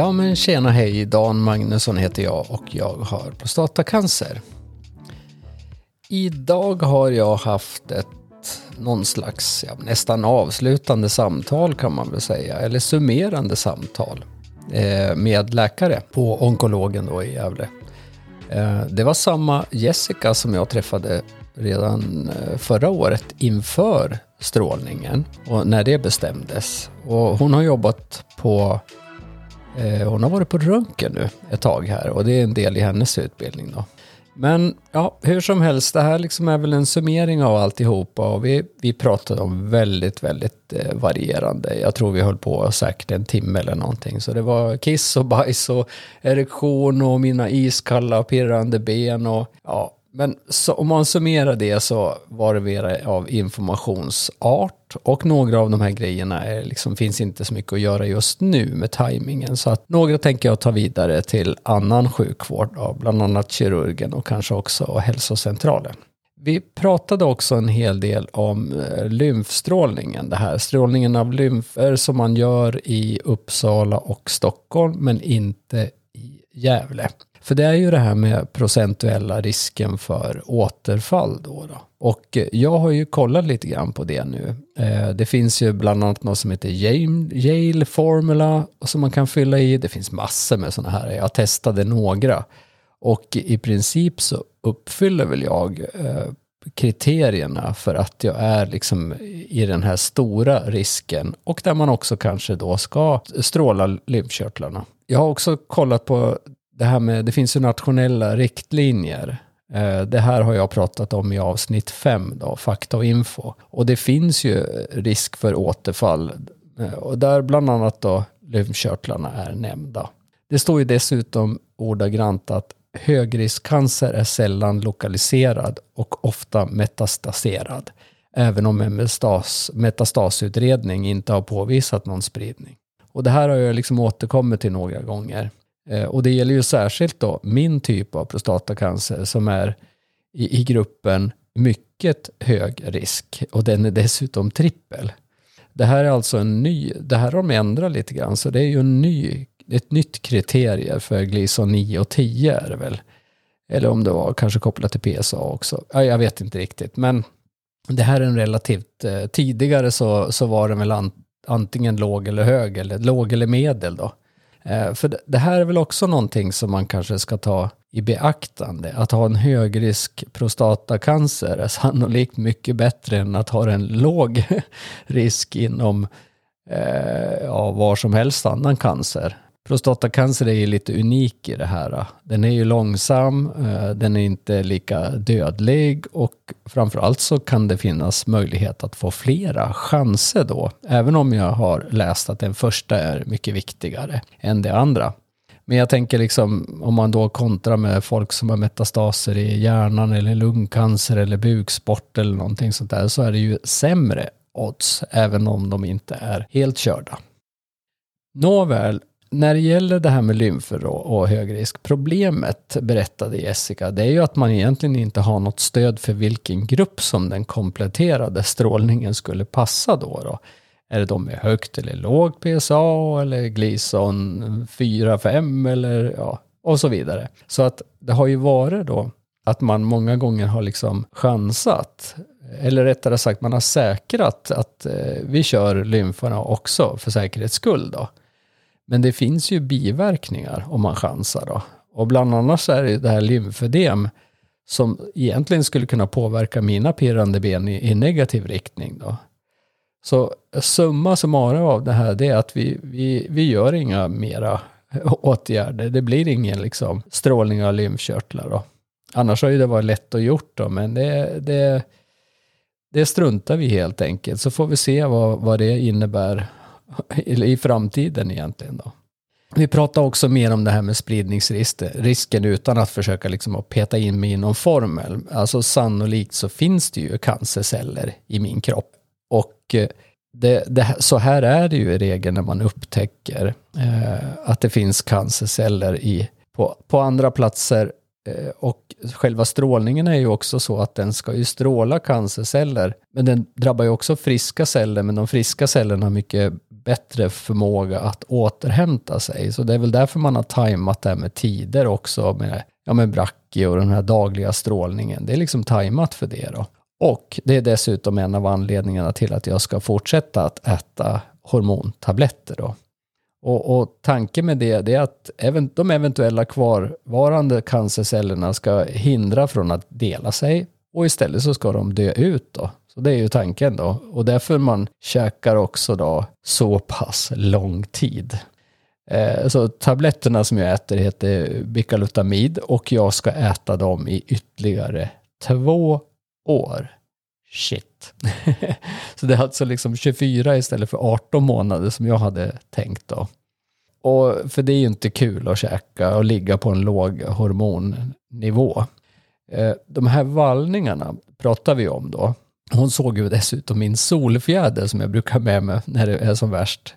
Ja men tjena hej, Dan Magnusson heter jag och jag har prostatacancer. Idag har jag haft ett någon slags ja, nästan avslutande samtal kan man väl säga, eller summerande samtal eh, med läkare på onkologen då i Gävle. Eh, det var samma Jessica som jag träffade redan eh, förra året inför strålningen och när det bestämdes. Och hon har jobbat på Eh, hon har varit på röntgen nu ett tag här och det är en del i hennes utbildning då. Men ja, hur som helst, det här liksom är väl en summering av alltihopa och vi, vi pratade om väldigt, väldigt eh, varierande. Jag tror vi höll på säkert en timme eller någonting. Så det var kiss och bajs och erektion och mina iskalla pirrande ben och ja, men så, om man summerar det så var det mer av informationsart och några av de här grejerna är, liksom, finns inte så mycket att göra just nu med tajmingen. Så att några tänker jag ta vidare till annan sjukvård, då, bland annat kirurgen och kanske också hälsocentralen. Vi pratade också en hel del om eh, lymfstrålningen, det här strålningen av lymfer som man gör i Uppsala och Stockholm men inte i Gävle. För det är ju det här med procentuella risken för återfall då. då. Och eh, jag har ju kollat lite grann på det nu. Eh, det finns ju bland annat något som heter Yale Formula som man kan fylla i. Det finns massor med sådana här. Jag testade några. Och i princip så uppfyller väl jag eh, kriterierna för att jag är liksom i den här stora risken och där man också kanske då ska stråla lymfkörtlarna. Jag har också kollat på det här med, det finns ju nationella riktlinjer. Eh, det här har jag pratat om i avsnitt 5, då, fakta och info. Och det finns ju risk för återfall. Eh, och där bland annat då lymfkörtlarna är nämnda. Det står ju dessutom ordagrant att högriskcancer är sällan lokaliserad och ofta metastaserad. Även om en metastas, metastasutredning inte har påvisat någon spridning. Och det här har jag liksom återkommit till några gånger. Eh, och det gäller ju särskilt då min typ av prostatacancer som är i, i gruppen mycket hög risk och den är dessutom trippel. Det här är alltså en ny, det här har de ändrat lite grann, så det är ju en ny, ett nytt kriterie för Gleason 9 och 10 är det väl. Eller om det var kanske kopplat till PSA också. Ja, jag vet inte riktigt, men det här är en relativt, eh, tidigare så, så var den väl an, antingen låg eller hög, eller låg eller medel då. Eh, för det här är väl också någonting som man kanske ska ta i beaktande. Att ha en högrisk prostatacancer är sannolikt mycket bättre än att ha en låg risk inom eh, ja, var som helst annan cancer. Prostatacancer är ju lite unik i det här. Den är ju långsam, eh, den är inte lika dödlig och framförallt så kan det finnas möjlighet att få flera chanser då. Även om jag har läst att den första är mycket viktigare än det andra. Men jag tänker liksom om man då kontrar med folk som har metastaser i hjärnan eller lungcancer eller buksport eller någonting sånt där så är det ju sämre odds även om de inte är helt körda. Nåväl, när det gäller det här med lymfer och, och högrisk, problemet, berättade Jessica, det är ju att man egentligen inte har något stöd för vilken grupp som den kompletterade strålningen skulle passa då. då. Är det de med högt eller lågt PSA eller Gleason 4-5 eller ja, och så vidare. Så att det har ju varit då att man många gånger har liksom chansat, eller rättare sagt man har säkrat att eh, vi kör lymfarna också för säkerhets skull då. Men det finns ju biverkningar om man chansar då. Och bland annat så är det det här lymfödem som egentligen skulle kunna påverka mina pirrande ben i, i negativ riktning då. Så summa summarum av det här det är att vi, vi, vi gör inga mera åtgärder. Det blir ingen liksom strålning av lymfkörtlar då. Annars har ju det varit lätt att gjort då, men det, det, det struntar vi helt enkelt. Så får vi se vad, vad det innebär i framtiden egentligen. Då. Vi pratar också mer om det här med spridningsrisken utan att försöka liksom att peta in mig i någon formel. Alltså sannolikt så finns det ju cancerceller i min kropp. Och eh, det, det, så här är det ju i regel när man upptäcker eh, att det finns cancerceller i, på, på andra platser Eh, och själva strålningen är ju också så att den ska ju stråla cancerceller. Men den drabbar ju också friska celler, men de friska cellerna har mycket bättre förmåga att återhämta sig. Så det är väl därför man har tajmat det här med tider också med, ja, med bracki och den här dagliga strålningen. Det är liksom tajmat för det då. Och det är dessutom en av anledningarna till att jag ska fortsätta att äta hormontabletter då. Och, och tanken med det, det är att även, de eventuella kvarvarande cancercellerna ska hindra från att dela sig och istället så ska de dö ut då. Så det är ju tanken då. Och därför man käkar också då så pass lång tid. Eh, så tabletterna som jag äter heter Bicalutamid och jag ska äta dem i ytterligare två år. Shit. så det är alltså liksom 24 istället för 18 månader som jag hade tänkt då. Och för det är ju inte kul att käka och ligga på en låg hormonnivå. Eh, de här vallningarna pratar vi om då. Hon såg ju dessutom min solfjäder som jag brukar med mig när det är som värst.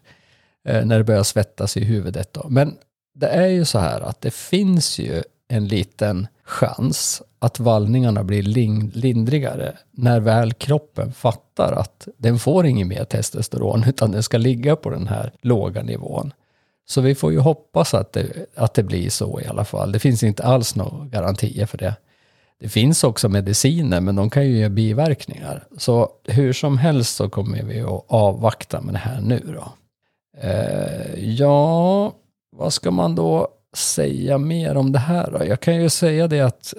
Eh, när det börjar svettas i huvudet då. Men det är ju så här att det finns ju en liten chans att vallningarna blir lindrigare när väl kroppen fattar att den får inget mer testosteron utan den ska ligga på den här låga nivån. Så vi får ju hoppas att det, att det blir så i alla fall. Det finns inte alls några garantier för det. Det finns också mediciner, men de kan ju ge biverkningar. Så hur som helst så kommer vi att avvakta med det här nu då. Eh, ja, vad ska man då säga mer om det här då? Jag kan ju säga det att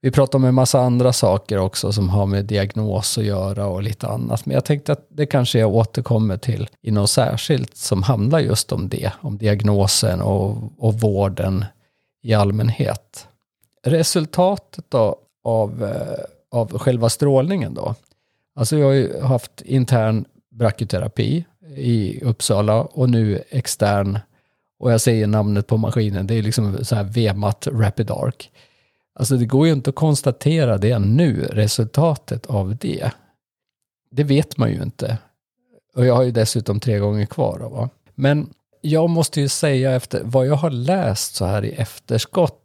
vi pratar om en massa andra saker också som har med diagnos att göra och lite annat. Men jag tänkte att det kanske jag återkommer till i något särskilt som handlar just om det. Om diagnosen och, och vården i allmänhet. Resultatet då av, eh, av själva strålningen då. Alltså jag har ju haft intern brachyterapi i Uppsala och nu extern och jag säger namnet på maskinen, det är liksom så här VMAT Rapid Arc. Alltså det går ju inte att konstatera det nu, resultatet av det. Det vet man ju inte. Och jag har ju dessutom tre gånger kvar. Då, va? Men jag måste ju säga efter vad jag har läst så här i efterskott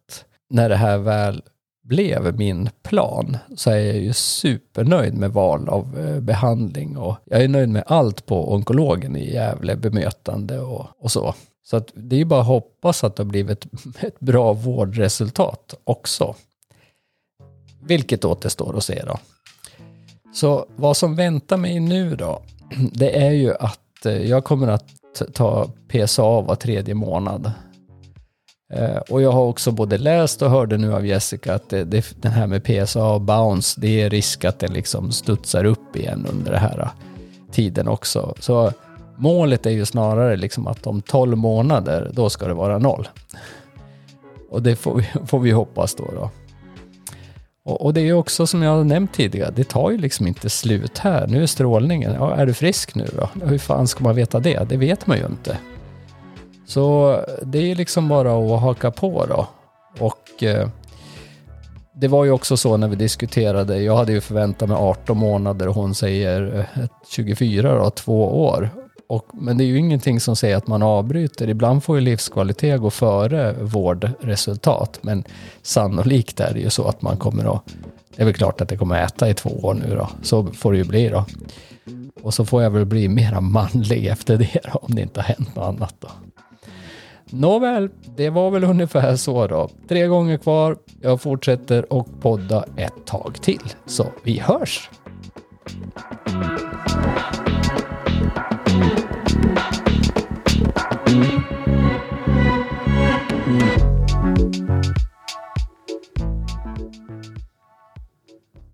när det här väl blev min plan så är jag ju supernöjd med val av eh, behandling och jag är nöjd med allt på onkologen i Gävle, bemötande och, och så. Så att det är ju bara att hoppas att det har blivit ett bra vårdresultat också. Vilket återstår att se då. Så vad som väntar mig nu då, det är ju att eh, jag kommer att ta PSA var tredje månad. Eh, och jag har också både läst och hörde nu av Jessica att det, det, den här med PSA och bounce, det är risk att den liksom studsar upp igen under den här eh, tiden också. Så Målet är ju snarare liksom att om 12 månader, då ska det vara noll. Och det får vi, får vi hoppas då. då. Och, och, det är ju också som jag har nämnt tidigare, det tar ju liksom inte slut här. Nu är strålningen, ja, är du frisk nu då? Hur fan ska man veta det? Det vet man ju inte. Så det är liksom bara att haka på då. Och eh, det var ju också så när vi diskuterade, jag hade ju förväntat mig 18 månader och hon säger eh, 24 då, två år. Och, men det är ju ingenting som säger att man avbryter. Ibland får ju livskvalitet gå före vårdresultat. Men sannolikt är det ju så att man kommer att... Det är väl klart att det kommer att äta i två år nu då. Så får det ju bli då. Och så får jag väl bli mera manlig efter det då, om det inte har hänt något annat då. Nåväl, det var väl ungefär så då. Tre gånger kvar. Jag fortsätter och podda ett tag till. Så vi hörs!